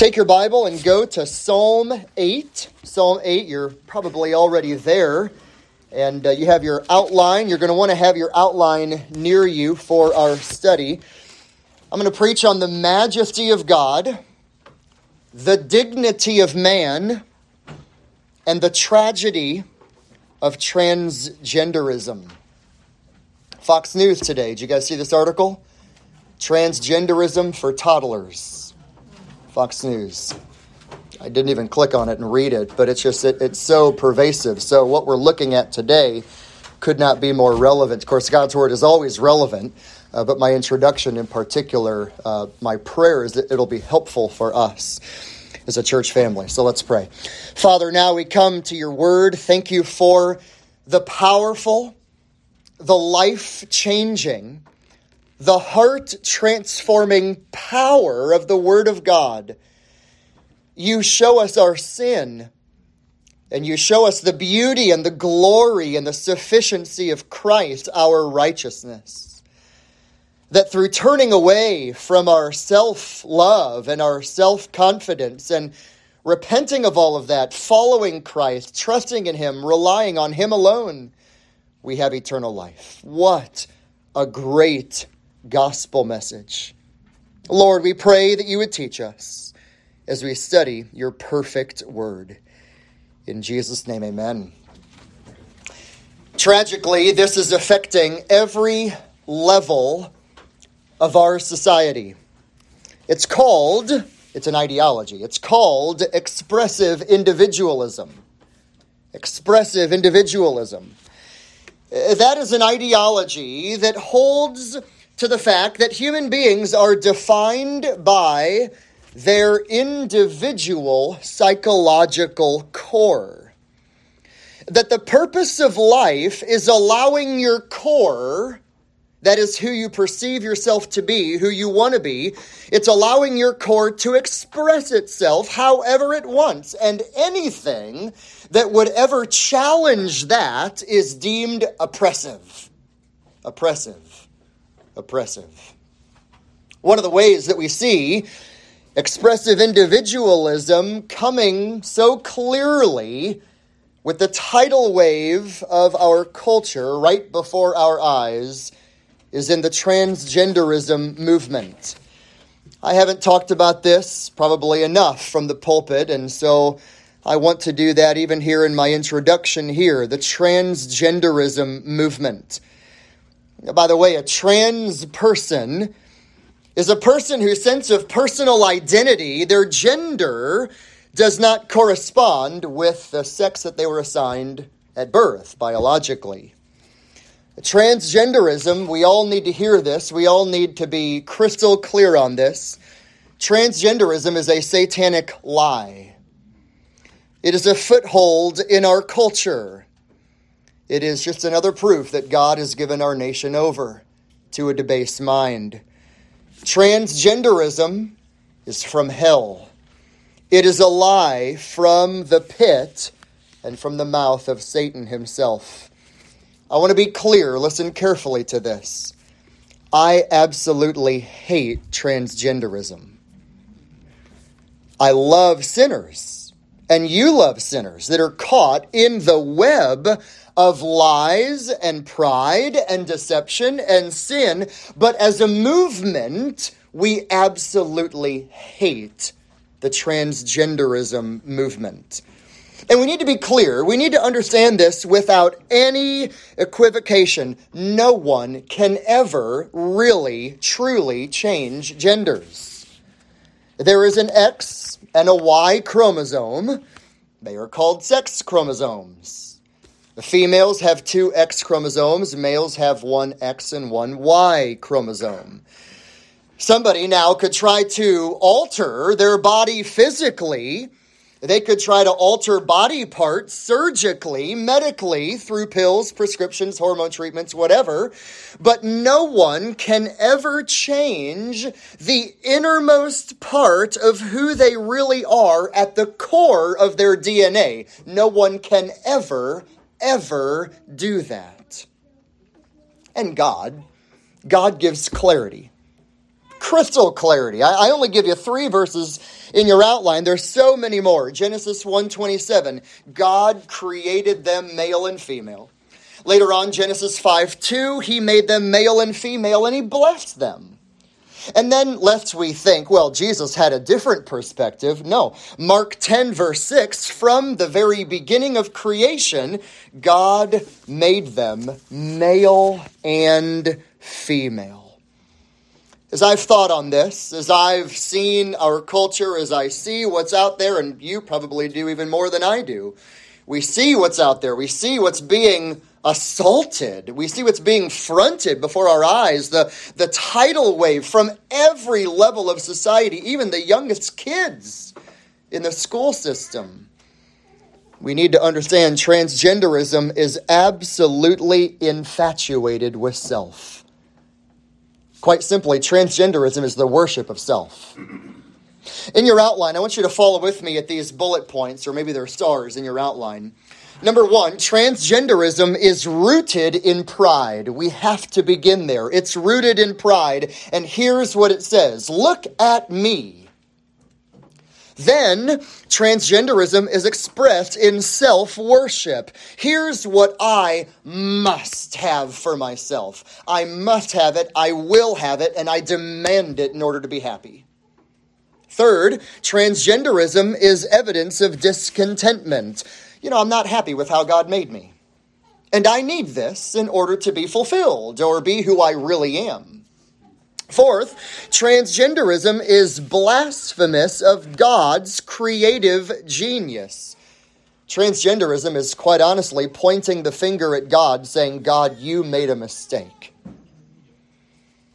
Take your Bible and go to Psalm 8. Psalm 8, you're probably already there. And uh, you have your outline. You're going to want to have your outline near you for our study. I'm going to preach on the majesty of God, the dignity of man, and the tragedy of transgenderism. Fox News today. Did you guys see this article? Transgenderism for toddlers. Fox News. I didn't even click on it and read it, but it's just it, it's so pervasive. So what we're looking at today could not be more relevant. Of course, God's word is always relevant, uh, but my introduction in particular, uh, my prayer is that it'll be helpful for us as a church family. So let's pray. Father, now we come to your word. Thank you for the powerful, the life changing, the heart transforming power of the word of God you show us our sin, and you show us the beauty and the glory and the sufficiency of Christ, our righteousness. That through turning away from our self love and our self confidence and repenting of all of that, following Christ, trusting in Him, relying on Him alone, we have eternal life. What a great gospel message. Lord, we pray that you would teach us as we study your perfect word. In Jesus' name, amen. Tragically, this is affecting every level of our society. It's called, it's an ideology, it's called expressive individualism. Expressive individualism. That is an ideology that holds to the fact that human beings are defined by their individual psychological core. That the purpose of life is allowing your core, that is who you perceive yourself to be, who you want to be, it's allowing your core to express itself however it wants. And anything that would ever challenge that is deemed oppressive. Oppressive. Oppressive. One of the ways that we see expressive individualism coming so clearly with the tidal wave of our culture right before our eyes is in the transgenderism movement. I haven't talked about this probably enough from the pulpit, and so I want to do that even here in my introduction here the transgenderism movement. By the way, a trans person is a person whose sense of personal identity, their gender, does not correspond with the sex that they were assigned at birth biologically. Transgenderism, we all need to hear this. We all need to be crystal clear on this. Transgenderism is a satanic lie. It is a foothold in our culture. It is just another proof that God has given our nation over to a debased mind. Transgenderism is from hell. It is a lie from the pit and from the mouth of Satan himself. I want to be clear, listen carefully to this. I absolutely hate transgenderism. I love sinners, and you love sinners that are caught in the web of lies and pride and deception and sin, but as a movement, we absolutely hate the transgenderism movement. And we need to be clear. We need to understand this without any equivocation. No one can ever really, truly change genders. There is an X and a Y chromosome. They are called sex chromosomes. Females have two X chromosomes, males have one X and one Y chromosome. Somebody now could try to alter their body physically. They could try to alter body parts surgically, medically, through pills, prescriptions, hormone treatments, whatever. But no one can ever change the innermost part of who they really are at the core of their DNA. No one can ever ever do that. And God, God gives clarity. crystal clarity. I, I only give you three verses in your outline. There's so many more. Genesis 1:27, God created them male and female. Later on, Genesis 5 2, he made them male and female and he blessed them. And then, lest we think, well, Jesus had a different perspective. No. Mark 10, verse 6, from the very beginning of creation, God made them male and female. As I've thought on this, as I've seen our culture, as I see what's out there, and you probably do even more than I do, we see what's out there. We see what's being assaulted. We see what's being fronted before our eyes. The, the tidal wave from every level of society, even the youngest kids in the school system. We need to understand transgenderism is absolutely infatuated with self. Quite simply, transgenderism is the worship of self. In your outline, I want you to follow with me at these bullet points, or maybe they're stars in your outline. Number one, transgenderism is rooted in pride. We have to begin there. It's rooted in pride. And here's what it says Look at me. Then, transgenderism is expressed in self worship. Here's what I must have for myself I must have it, I will have it, and I demand it in order to be happy. Third, transgenderism is evidence of discontentment you know, I'm not happy with how God made me. And I need this in order to be fulfilled or be who I really am. Fourth, transgenderism is blasphemous of God's creative genius. Transgenderism is quite honestly pointing the finger at God, saying, God, you made a mistake.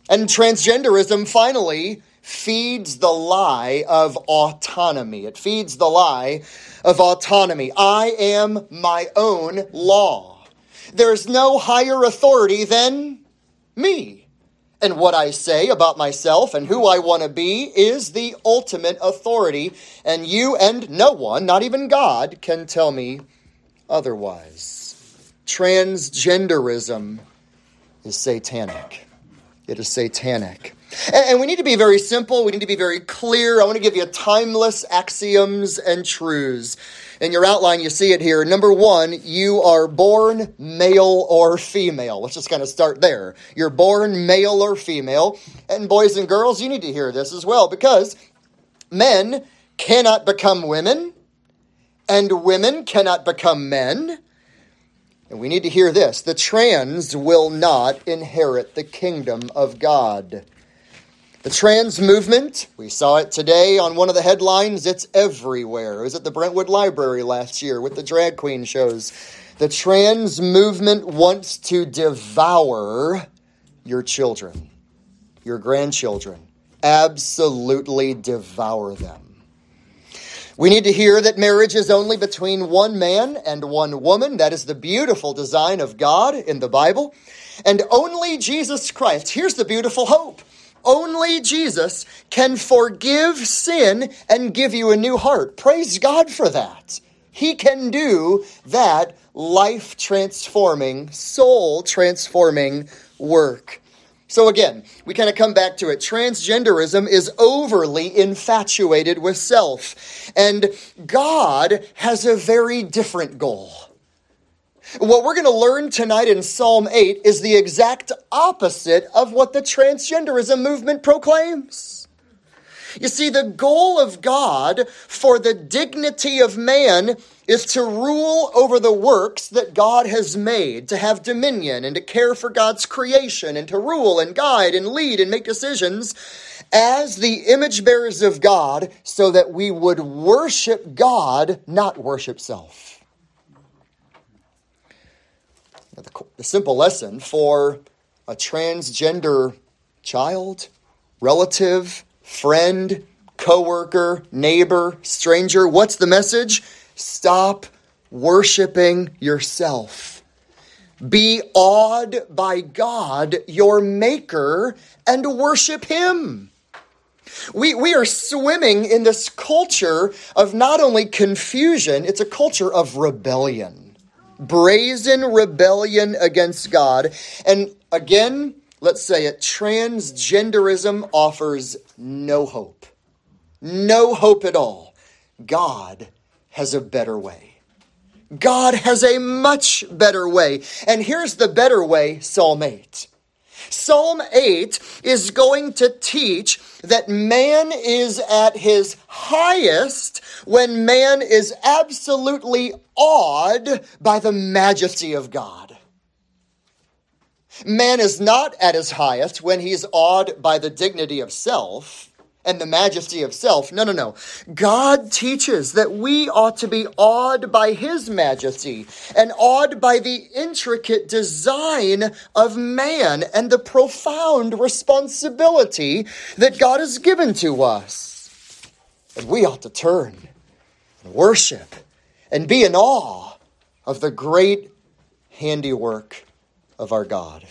And transgenderism finally feeds the lie of autonomy. It feeds the lie of autonomy. I am my own law. There's no higher authority than me. And what I say about myself and who I want to be is the ultimate authority. And you and no one, not even God, can tell me otherwise. Transgenderism is satanic. It is satanic. And we need to be very simple. We need to be very clear. I want to give you timeless axioms and truths. In your outline, you see it here. Number one, you are born male or female. Let's just kind of start there. You're born male or female. And boys and girls, you need to hear this as well because men cannot become women, and women cannot become men. And we need to hear this the trans will not inherit the kingdom of God. The trans movement, we saw it today on one of the headlines. It's everywhere. It was at the Brentwood Library last year with the drag queen shows. The trans movement wants to devour your children, your grandchildren. Absolutely devour them. We need to hear that marriage is only between one man and one woman. That is the beautiful design of God in the Bible. And only Jesus Christ. Here's the beautiful hope only Jesus can forgive sin and give you a new heart. Praise God for that. He can do that life transforming, soul transforming work. So again, we kind of come back to it. Transgenderism is overly infatuated with self, and God has a very different goal. What we're going to learn tonight in Psalm 8 is the exact opposite of what the transgenderism movement proclaims. You see, the goal of God for the dignity of man is to rule over the works that God has made, to have dominion and to care for God's creation and to rule and guide and lead and make decisions as the image bearers of God so that we would worship God, not worship self. The, simple lesson for a transgender child, relative, friend, coworker, neighbor, stranger, what's the message? Stop worshiping yourself. Be awed by God, your maker, and worship him. We, we are swimming in this culture of not only confusion, it's a culture of rebellion brazen rebellion against God. And again, let's say it, transgenderism offers no hope. No hope at all. God has a better way. God has a much better way. And here's the better way Psalm 8. Psalm 8 is going to teach that man is at his highest when man is absolutely awed by the majesty of God. Man is not at his highest when he's awed by the dignity of self and the majesty of self. No, no, no. God teaches that we ought to be awed by His majesty and awed by the intricate design of man and the profound responsibility that God has given to us. And we ought to turn and worship and be in awe of the great handiwork of our God.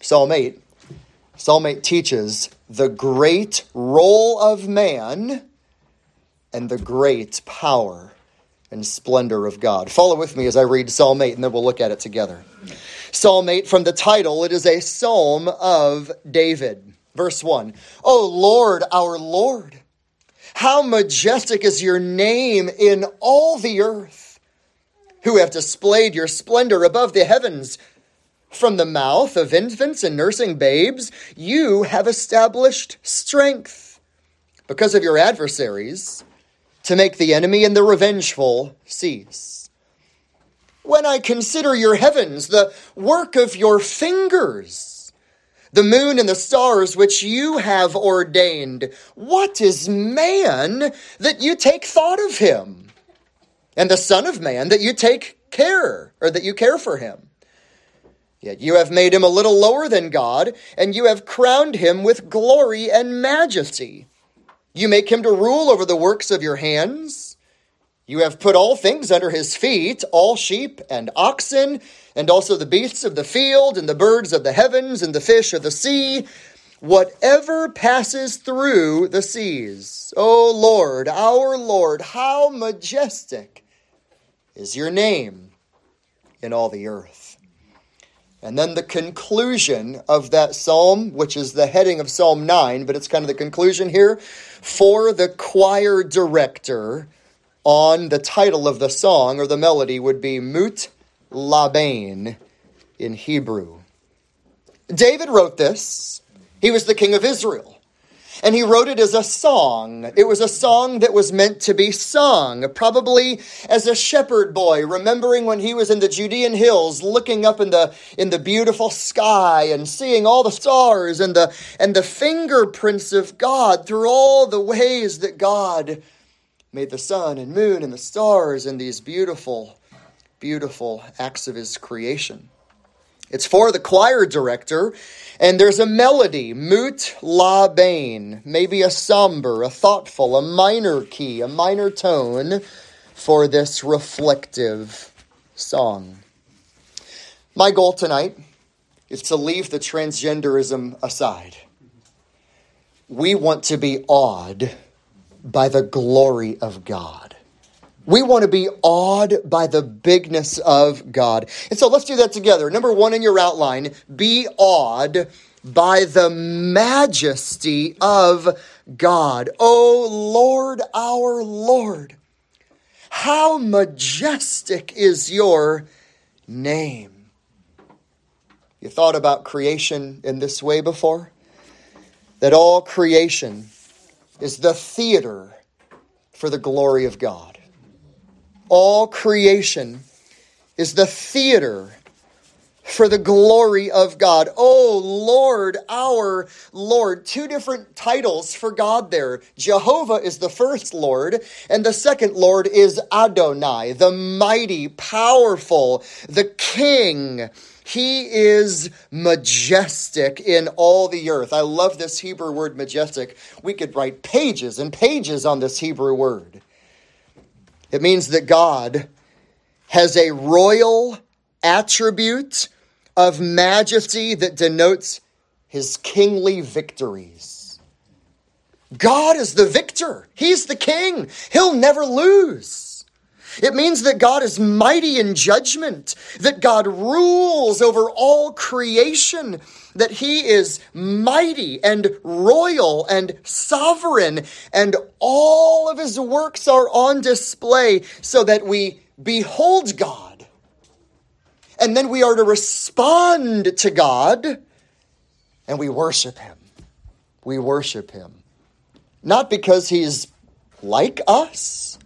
Psalm 8 Psalm 8 teaches the great role of man and the great power and splendor of God. Follow with me as I read Psalm 8 and then we'll look at it together. Psalm 8, from the title, it is a psalm of David. Verse 1 O Lord, our Lord, how majestic is your name in all the earth, who have displayed your splendor above the heavens. From the mouth of infants and nursing babes, you have established strength because of your adversaries to make the enemy and the revengeful cease. When I consider your heavens, the work of your fingers, the moon and the stars which you have ordained, what is man that you take thought of him? And the Son of Man that you take care, or that you care for him? Yet you have made him a little lower than God, and you have crowned him with glory and majesty. You make him to rule over the works of your hands. You have put all things under his feet, all sheep and oxen, and also the beasts of the field, and the birds of the heavens, and the fish of the sea, whatever passes through the seas. O Lord, our Lord, how majestic is your name in all the earth. And then the conclusion of that psalm, which is the heading of Psalm 9, but it's kind of the conclusion here, for the choir director on the title of the song or the melody would be Mut Labain in Hebrew. David wrote this. He was the king of Israel and he wrote it as a song. It was a song that was meant to be sung, probably as a shepherd boy, remembering when he was in the Judean hills, looking up in the in the beautiful sky and seeing all the stars and the and the fingerprints of God through all the ways that God made the sun and moon and the stars and these beautiful, beautiful acts of his creation. It's for the choir director, and there's a melody, Muth-labben, maybe a somber, a thoughtful, a minor key, a minor tone for this reflective song. My goal tonight is to leave the transgenderism aside. We want to be awed by the glory of God. We want to be awed by the bigness of God. And so let's do that together. Number one in your outline be awed by the majesty of God. O Lord, our Lord, how majestic is your name. You thought about creation in this way before? That all creation is the theater for the glory of God all creation is the theater for the glory of God. Oh Lord, our Lord. Two different titles for God there. Jehovah is the first Lord, and the second Lord is Adonai, the mighty, powerful, the King. He is majestic in all the earth. I love this Hebrew word majestic. We could write pages and pages on this Hebrew word. It means that God has a royal attribute of majesty that denotes his kingly victories. God is the victor. He's the king. He'll never lose. It means that God is mighty in judgment, that God rules over all creation, that He is mighty and royal and sovereign, and all of His works are on display so that we behold God. And then we are to respond to God and we worship Him. We worship Him. Not because He's like us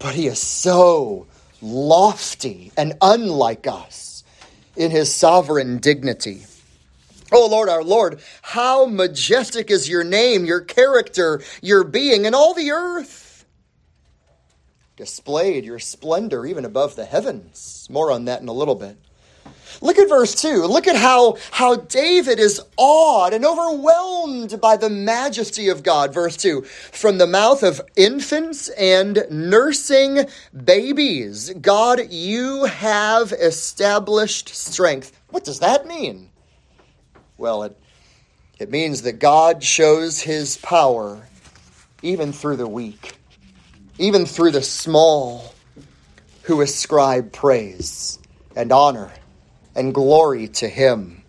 but he is so lofty and unlike us in his sovereign dignity. Oh Lord, our Lord, how majestic is your name, your character, your being in all the earth. Displayed your splendor even above the heavens. More on that in a little bit. Look at verse 2. Look at how, how David is awed and overwhelmed by the majesty of God. Verse 2 From the mouth of infants and nursing babies, God, you have established strength. What does that mean? Well, it, it means that God shows his power even through the weak, even through the small who ascribe praise and honor and glory to Him.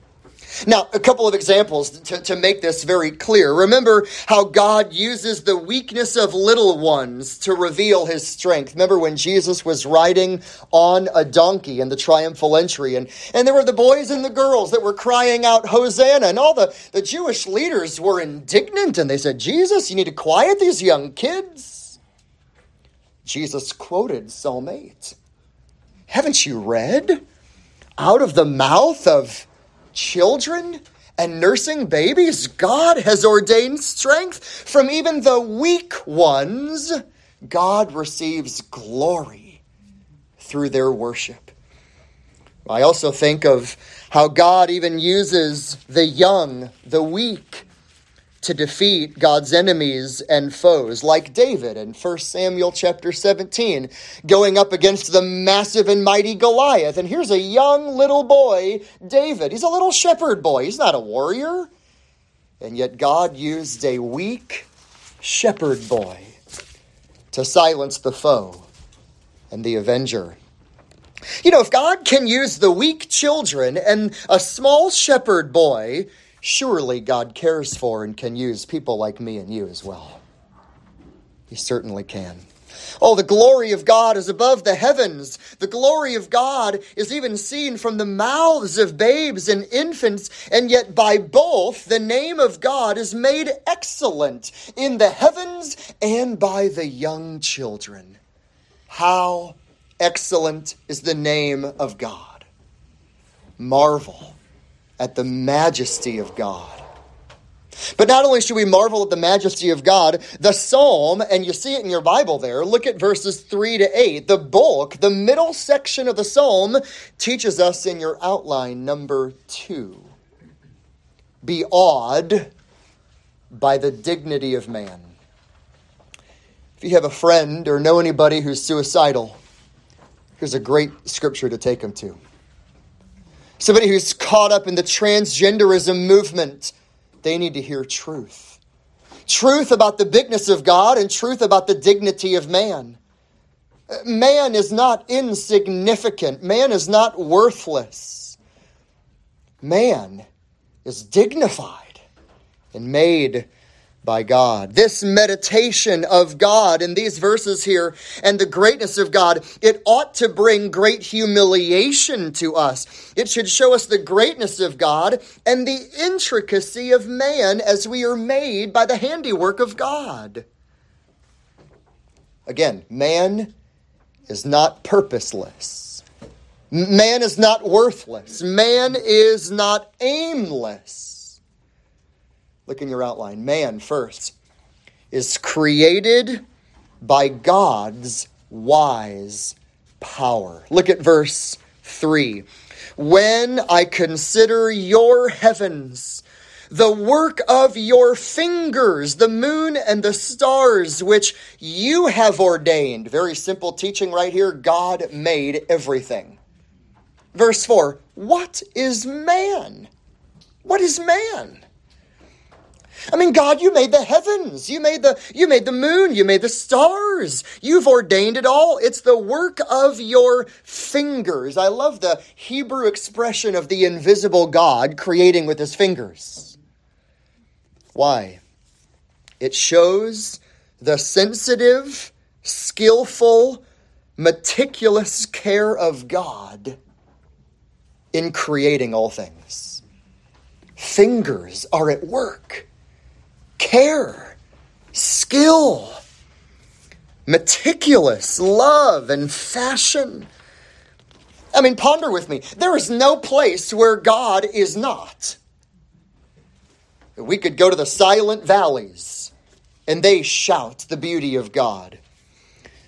Now, a couple of examples to, to make this very clear. Remember how God uses the weakness of little ones to reveal his strength. Remember when Jesus was riding on a donkey in the triumphal entry, and, and there were the boys and the girls that were crying out, Hosanna, and all the, the Jewish leaders were indignant, and they said, Jesus, you need to quiet these young kids. Jesus quoted Psalm 8. Haven't you read? Out of the mouth of children and nursing babies, God has ordained strength from even the weak ones. God receives glory through their worship. I also think of how God even uses the young, the weak, to defeat God's enemies and foes, like David in 1 Samuel chapter 17, going up against the massive and mighty Goliath. And here's a young little boy, David. He's a little shepherd boy, he's not a warrior. And yet God used a weak shepherd boy to silence the foe and the avenger. You know, if God can use the weak children and a small shepherd boy surely God cares for and can use people like me and you as well. He certainly can. Oh, the glory of God is above the heavens. The glory of God is even seen from the mouths of babes and infants, and yet by both the name of God is made excellent in the heavens and by the young children. How excellent is the name of God! Marvel at the majesty of God. But not only should we marvel at the majesty of God, the psalm, and you see it in your Bible there, look at verses 3 to 8. The bulk, the middle section of the psalm, teaches us in your outline number 2. Be awed by the dignity of man. If you have a friend or know anybody who's suicidal, here's a great scripture to take them to somebody who's caught up in the transgenderism movement, they need to hear truth. Truth about the bigness of God and truth about the dignity of man. Man is not insignificant. Man is not worthless. Man is dignified and made by God. This meditation of God in these verses here and the greatness of God, it ought to bring great humiliation to us. It should show us the greatness of God and the intricacy of man as we are made by the handiwork of God. Again, man is not purposeless. Man is not worthless. Man is not aimless. Look in your outline. Man, first, is created by God's wise power. Look at verse 3. When I consider your heavens, the work of your fingers, the moon and the stars, which you have ordained. Very simple teaching right here. God made everything. Verse 4 What is man? What is man? I mean, God, you made the heavens. You made the you made the moon, you made the stars. You've ordained it all. It's the work of your fingers. I love the Hebrew expression of the invisible God creating with his fingers. Why? It shows the sensitive, skillful, meticulous care of God in creating all things. Fingers are at work care, skill, meticulous love and fashion. I mean, ponder with me. There is no place where God is not. We could go to the silent valleys and they shout the beauty of God.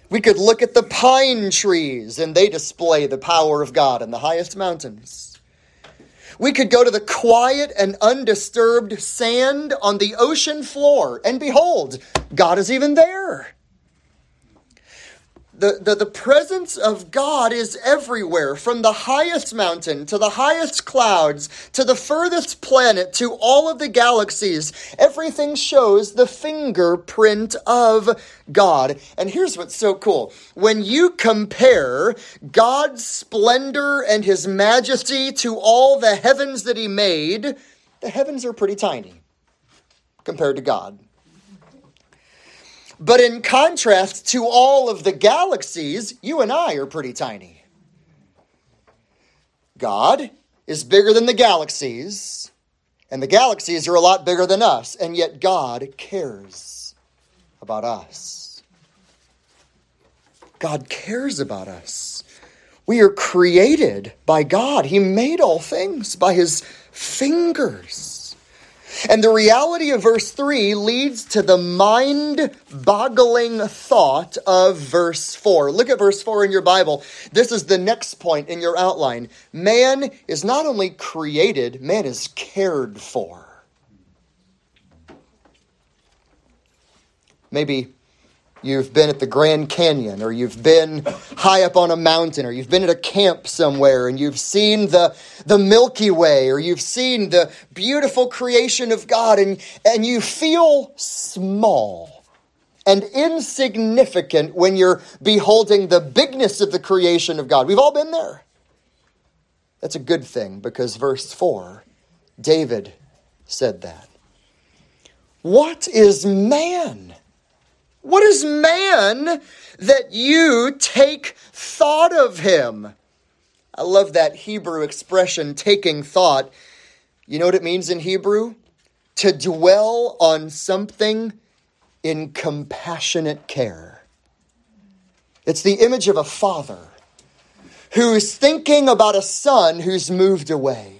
We could look at the pine trees and they display the power of God in the highest mountains. We could go to the quiet and undisturbed sand on the ocean floor, and behold, God is even there. The, the, the presence of God is everywhere, from the highest mountain to the highest clouds to the furthest planet to all of the galaxies. Everything shows the fingerprint of God. And here's what's so cool when you compare God's splendor and his majesty to all the heavens that he made, the heavens are pretty tiny compared to God. But in contrast to all of the galaxies, you and I are pretty tiny. God is bigger than the galaxies, and the galaxies are a lot bigger than us, and yet God cares about us. God cares about us. We are created by God. He made all things by His fingers. And the reality of verse 3 leads to the mind boggling thought of verse 4. Look at verse 4 in your Bible. This is the next point in your outline. Man is not only created, man is cared for. Maybe You've been at the Grand Canyon, or you've been high up on a mountain, or you've been at a camp somewhere, and you've seen the, the Milky Way, or you've seen the beautiful creation of God, and, and you feel small and insignificant when you're beholding the bigness of the creation of God. We've all been there. That's a good thing because verse 4, David said that. What is man? What is man that you take thought of him? I love that Hebrew expression, taking thought. You know what it means in Hebrew? To dwell on something in compassionate care. It's the image of a father who's thinking about a son who's moved away.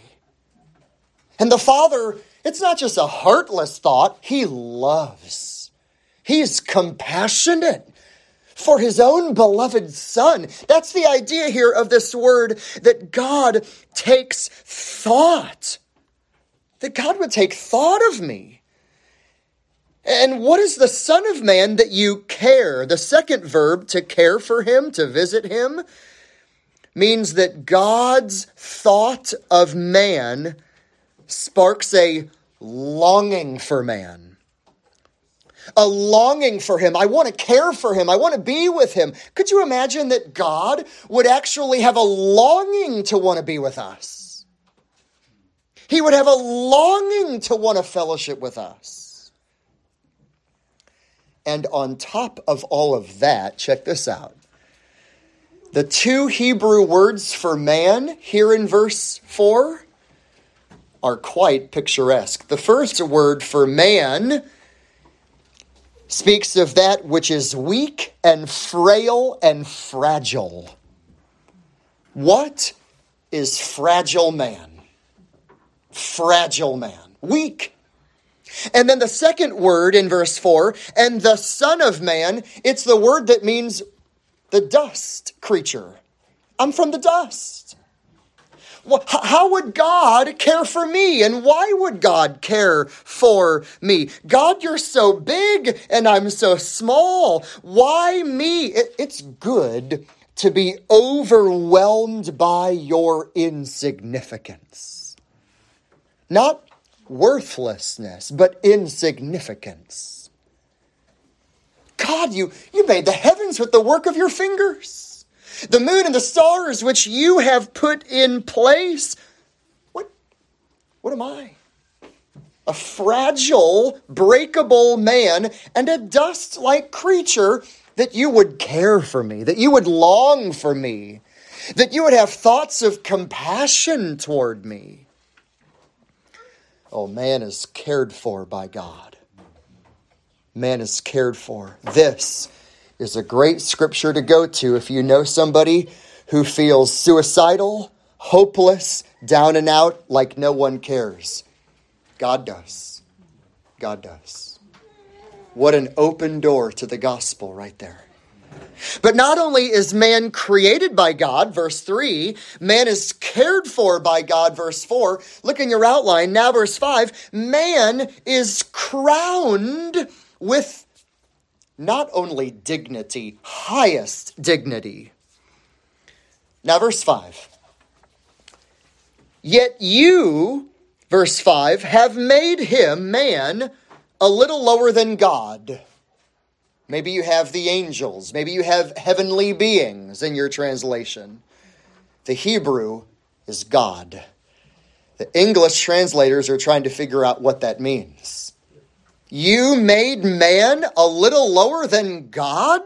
And the father, it's not just a heartless thought, he loves He's compassionate for his own beloved son. That's the idea here of this word that God takes thought. That God would take thought of me. And what is the Son of Man that you care? The second verb, to care for him, to visit him, means that God's thought of man sparks a longing for man a longing for him. I want to care for him. I want to be with him. Could you imagine that God would actually have a longing to want to be with us? He would have a longing to want to fellowship with us. And on top of all of that, check this out. The two Hebrew words for man here in verse 4 are quite picturesque. The first word for man speaks of that which is weak and frail and fragile. What is fragile man? Fragile man. Weak. And then the second word in verse 4, and the Son of Man, it's the word that means the dust creature. I'm from the dust. How would God care for me? And why would God care for me? God, you're so big and I'm so small. Why me? It's good to be overwhelmed by your insignificance. Not worthlessness, but insignificance. God, you, you made the heavens with the work of your fingers, the moon and the stars which you have put in place. What, what am I? A fragile, breakable man and a dust like creature that you would care for me, that you would long for me, that you would have thoughts of compassion toward me. Oh, man is cared for by God. Man is cared for. This is a great scripture to go to if you know somebody who feels suicidal, hopeless, down and out, like no one cares. God does. God does. What an open door to the gospel right there. But not only is man created by God, verse 3, man is cared for by God, verse 4. Look in your outline, now verse 5, man is crowned with not only dignity, highest dignity. Now, verse 5. Yet you, verse 5, have made him, man, a little lower than God. Maybe you have the angels. Maybe you have heavenly beings in your translation. The Hebrew is God. The English translators are trying to figure out what that means. You made man a little lower than God?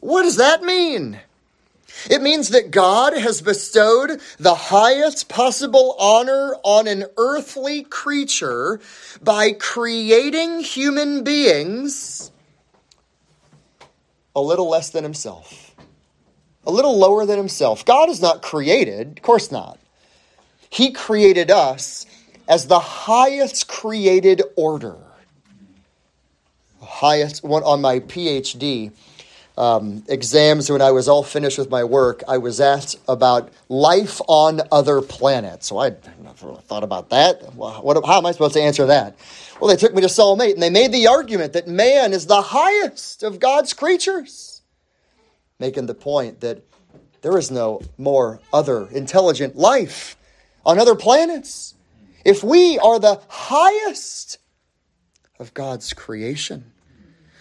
What does that mean? It means that God has bestowed the highest possible honor on an earthly creature by creating human beings a little less than himself, a little lower than himself. God is not created, of course not. He created us as the highest created order. Highest one on my PhD um, exams when I was all finished with my work, I was asked about life on other planets. So I never thought about that. What, how am I supposed to answer that? Well, they took me to Psalm 8 and they made the argument that man is the highest of God's creatures, making the point that there is no more other intelligent life on other planets. If we are the highest of God's creation,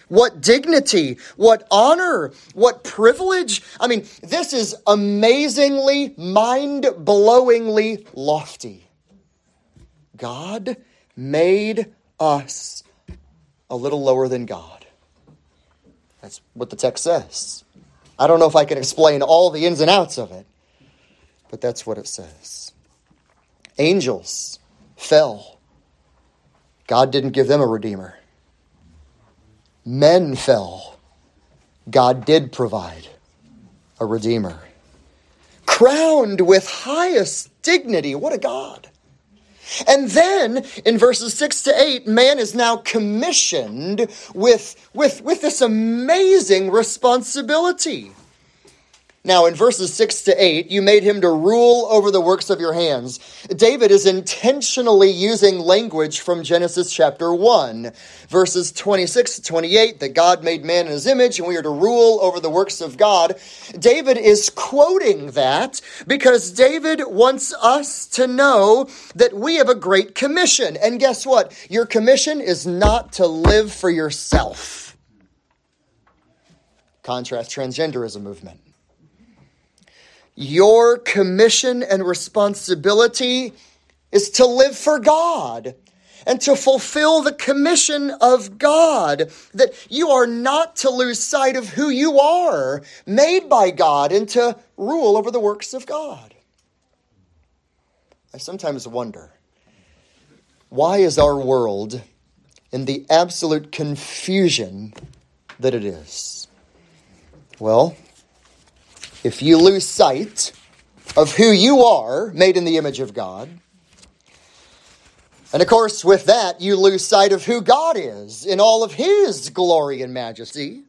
what dignity, what honor, what privilege. I mean, this is amazingly, mind blowingly lofty. God made us a little lower than God. That's what the text says. I don't know if I can explain all the ins and outs of it, but that's what it says. Angels fell. God didn't give them a redeemer men fell, God did provide a Redeemer. Crowned with highest dignity. What a God. And then in verses 6 to 8, man is now commissioned with, with, with this amazing responsibility. Now, in verses 6 to 8, you made him to rule over the works of your hands. David is intentionally using language from Genesis chapter 1, verses 26 to 28, that God made man in his image and we are to rule over the works of God. David is quoting that because David wants us to know that we have a great commission. And guess what? Your commission is not to live for yourself. Contrast transgenderism movement. Your commission and responsibility is to live for God and to fulfill the commission of God. That you are not to lose sight of who you are, made by God, and to rule over the works of God. I sometimes wonder why is our world in the absolute confusion that it is? Well, if you lose sight of who you are, made in the image of God, and of course, with that, you lose sight of who God is in all of His glory and majesty.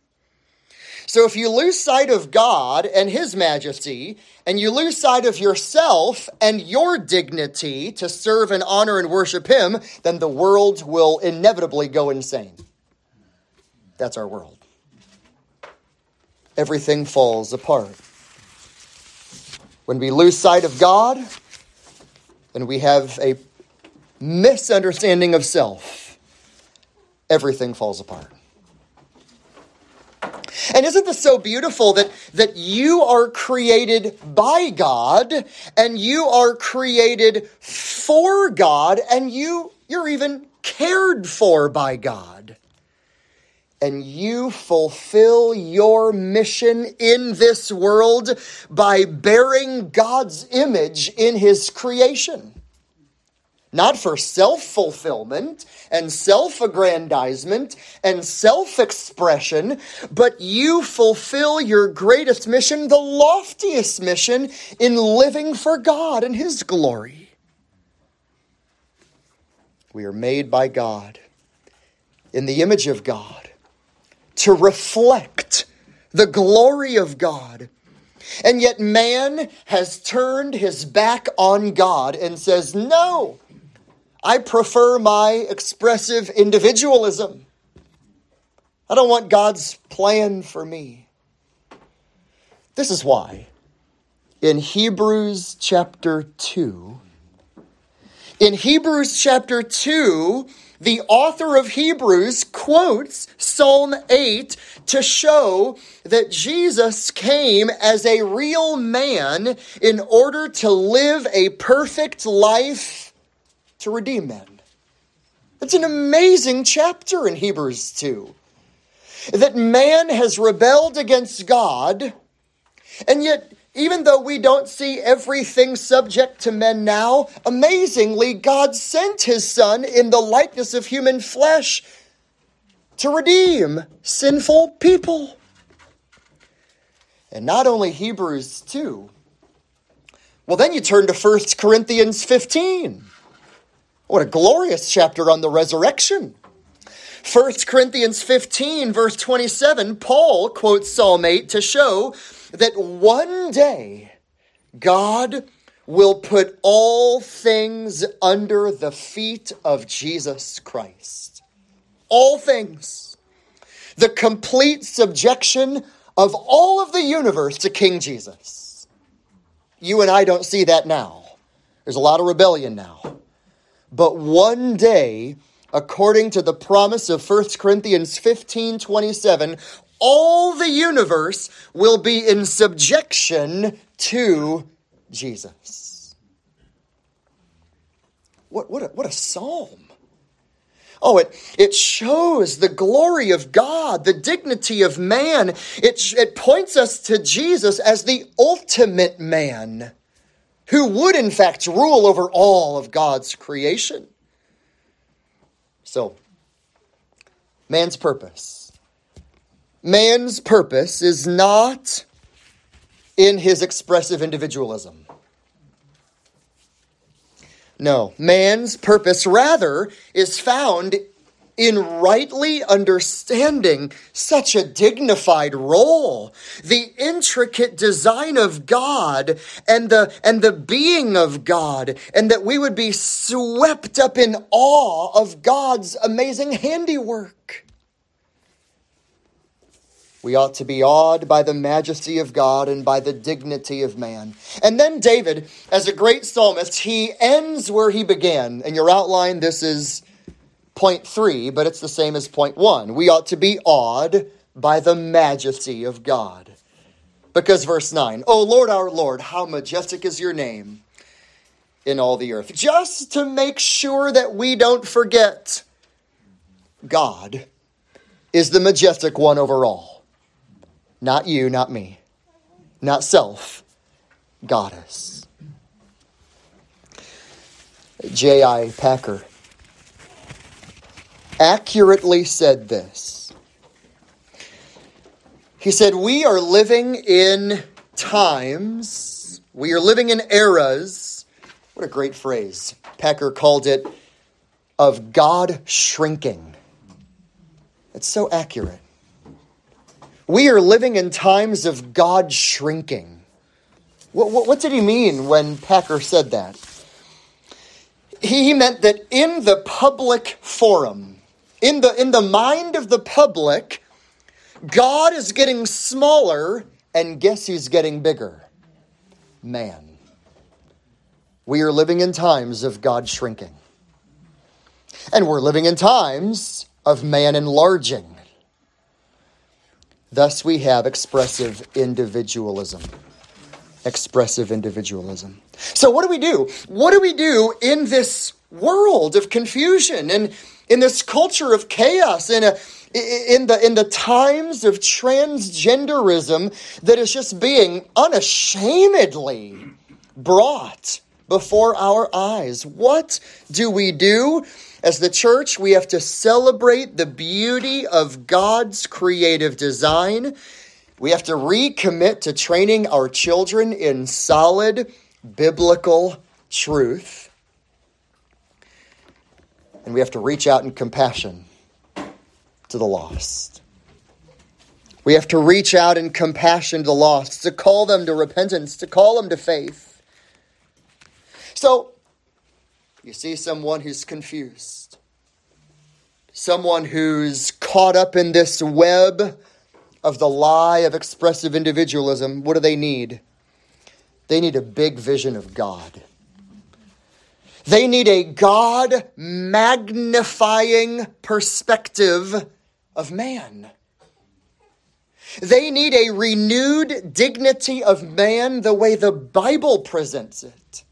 So if you lose sight of God and His majesty, and you lose sight of yourself and your dignity to serve and honor and worship Him, then the world will inevitably go insane. That's our world. Everything falls apart. When we lose sight of God and we have a misunderstanding of self, everything falls apart. And isn't this so beautiful that, that you are created by God and you are created for God and you, you're even cared for by God? And you fulfill your mission in this world by bearing God's image in His creation. Not for self fulfillment and self aggrandizement and self expression, but you fulfill your greatest mission, the loftiest mission, in living for God and His glory. We are made by God in the image of God to reflect the glory of God. And yet, man has turned his back on God and says, No, I prefer my expressive individualism. I don't want God's plan for me. This is why in Hebrews chapter 2, in Hebrews chapter 2, the author of Hebrews quotes Psalm 8 to show that Jesus came as a real man in order to live a perfect life to redeem men. It's an amazing chapter in Hebrews 2. That man has rebelled against God, and yet even though we don't see everything subject to men now, amazingly, God sent his Son in the likeness of human flesh to redeem sinful people. And not only Hebrews 2. Well, then you turn to 1 Corinthians 15. What a glorious chapter on the resurrection. 1 Corinthians 15, verse 27, Paul quotes Psalm 8 to show that one day God will put all things under the feet of Jesus Christ. All things. The complete subjection of all of the universe to King Jesus. You and I don't see that now. There's a lot of rebellion now. But one day, according to the promise of 1 Corinthians 15 27, all the universe will be in subjection to Jesus. What, what, a, what a psalm. Oh, it, it shows the glory of God, the dignity of man. It, it points us to Jesus as the ultimate man who would, in fact, rule over all of God's creation. So, man's purpose man's purpose is not in his expressive individualism. No, man's purpose rather is found in rightly understanding such a dignified role, the intricate design of God and the, and the being of God, and that we would be swept up in awe of God's amazing handiwork. We ought to be awed by the majesty of God and by the dignity of man. And then David, as a great psalmist, he ends where he began. In your outline, this is point three, but it's the same as point one. We ought to be awed by the majesty of God. Because verse 9, O Lord our Lord, how majestic is your name in all the earth. Just to make sure that we don't forget, God is the majestic one over all. Not you, not me. Not self, goddess. J.I. Packer accurately said this. He said, We are living in times, we are living in eras. What a great phrase. Packer called it of God shrinking. It's so accurate. We are living in times of God shrinking. What, what, what, did he mean when Packer said that? He, meant that in the public forum, in the, in the mind of the public, God is getting smaller, and guess who's getting bigger? Man. We are living in times of God shrinking. And we're living in times of man enlarging. Thus, we have expressive individualism. Expressive individualism. So, what do we do? What do we do in this world of confusion and in this culture of chaos and in the in the times of transgenderism that is just being unashamedly brought before our eyes? What do we do? As the church, we have to celebrate the beauty of God's creative design. We have to recommit to training our children in solid biblical truth. And we have to reach out in compassion to the lost. We have to reach out in compassion to the lost, to call them to repentance, to call them to faith. So, you see someone who's confused, someone who's caught up in this web of the lie of expressive individualism. What do they need? They need a big vision of God. They need a God magnifying perspective of man. They need a renewed dignity of man the way the Bible presents it.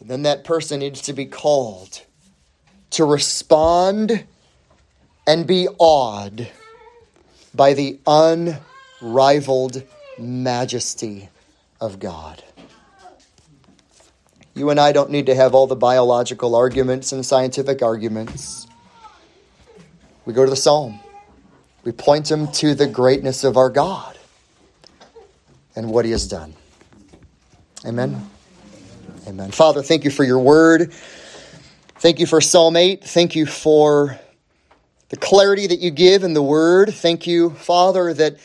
Then that person needs to be called to respond and be awed by the unrivaled majesty of God. You and I don't need to have all the biological arguments and scientific arguments. We go to the psalm. We point them to the greatness of our God and what he has done. Amen. Amen. Father, thank you for your word. Thank you for Psalm 8. Thank you for the clarity that you give in the word. Thank you, Father, that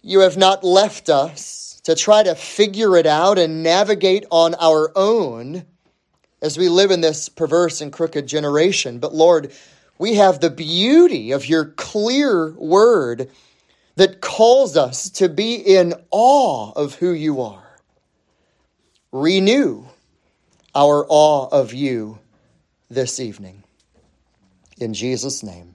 you have not left us to try to figure it out and navigate on our own as we live in this perverse and crooked generation. But Lord, we have the beauty of your clear word that calls us to be in awe of who you are renew our awe of you this evening. In Jesus' name.